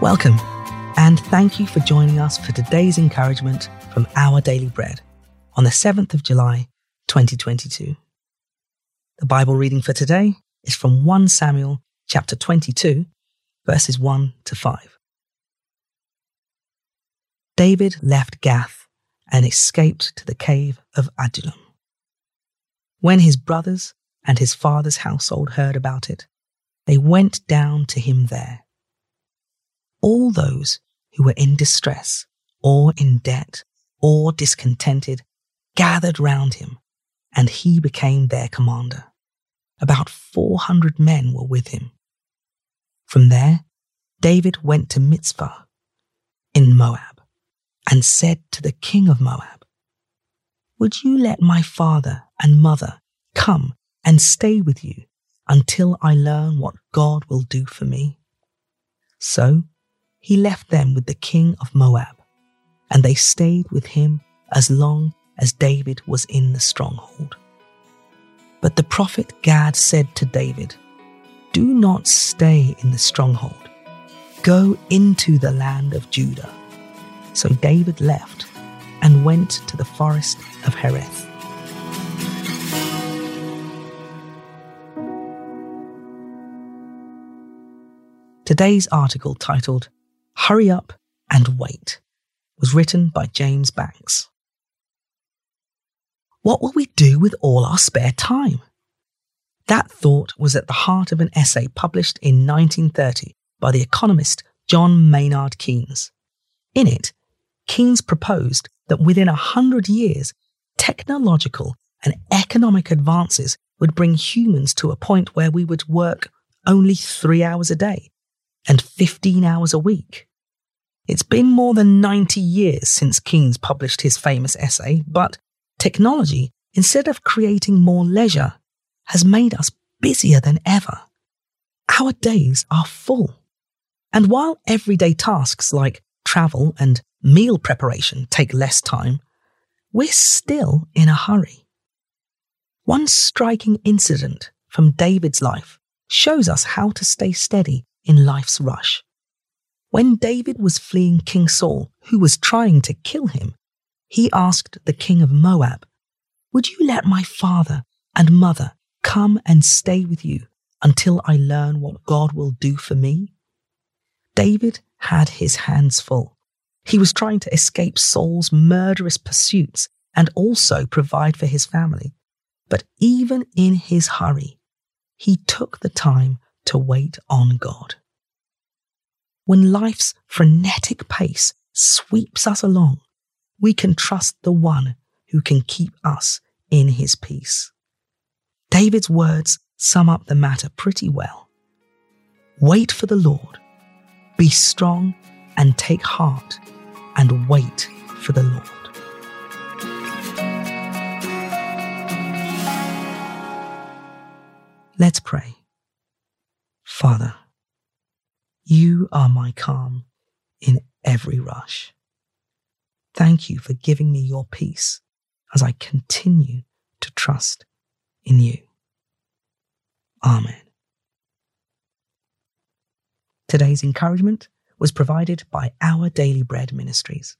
Welcome, and thank you for joining us for today's encouragement from Our Daily Bread on the 7th of July, 2022. The Bible reading for today is from 1 Samuel chapter 22, verses 1 to 5. David left Gath and escaped to the cave of Adullam. When his brothers and his father's household heard about it, they went down to him there all those who were in distress or in debt or discontented gathered round him, and he became their commander. About 400 men were with him. From there, David went to Mizpah in Moab and said to the king of Moab, Would you let my father and mother come and stay with you until I learn what God will do for me? So he left them with the king of Moab, and they stayed with him as long as David was in the stronghold. But the prophet Gad said to David, Do not stay in the stronghold. Go into the land of Judah. So David left and went to the forest of Hereth. Today's article titled Hurry Up and Wait was written by James Banks. What will we do with all our spare time? That thought was at the heart of an essay published in 1930 by the economist John Maynard Keynes. In it, Keynes proposed that within a hundred years, technological and economic advances would bring humans to a point where we would work only three hours a day and 15 hours a week. It's been more than 90 years since Keynes published his famous essay, but technology, instead of creating more leisure, has made us busier than ever. Our days are full. And while everyday tasks like travel and meal preparation take less time, we're still in a hurry. One striking incident from David's life shows us how to stay steady in life's rush. When David was fleeing King Saul, who was trying to kill him, he asked the king of Moab, Would you let my father and mother come and stay with you until I learn what God will do for me? David had his hands full. He was trying to escape Saul's murderous pursuits and also provide for his family. But even in his hurry, he took the time to wait on God. When life's frenetic pace sweeps us along, we can trust the one who can keep us in his peace. David's words sum up the matter pretty well. Wait for the Lord, be strong and take heart, and wait for the Lord. Let's pray. Father, you are my calm in every rush. Thank you for giving me your peace as I continue to trust in you. Amen. Today's encouragement was provided by Our Daily Bread Ministries.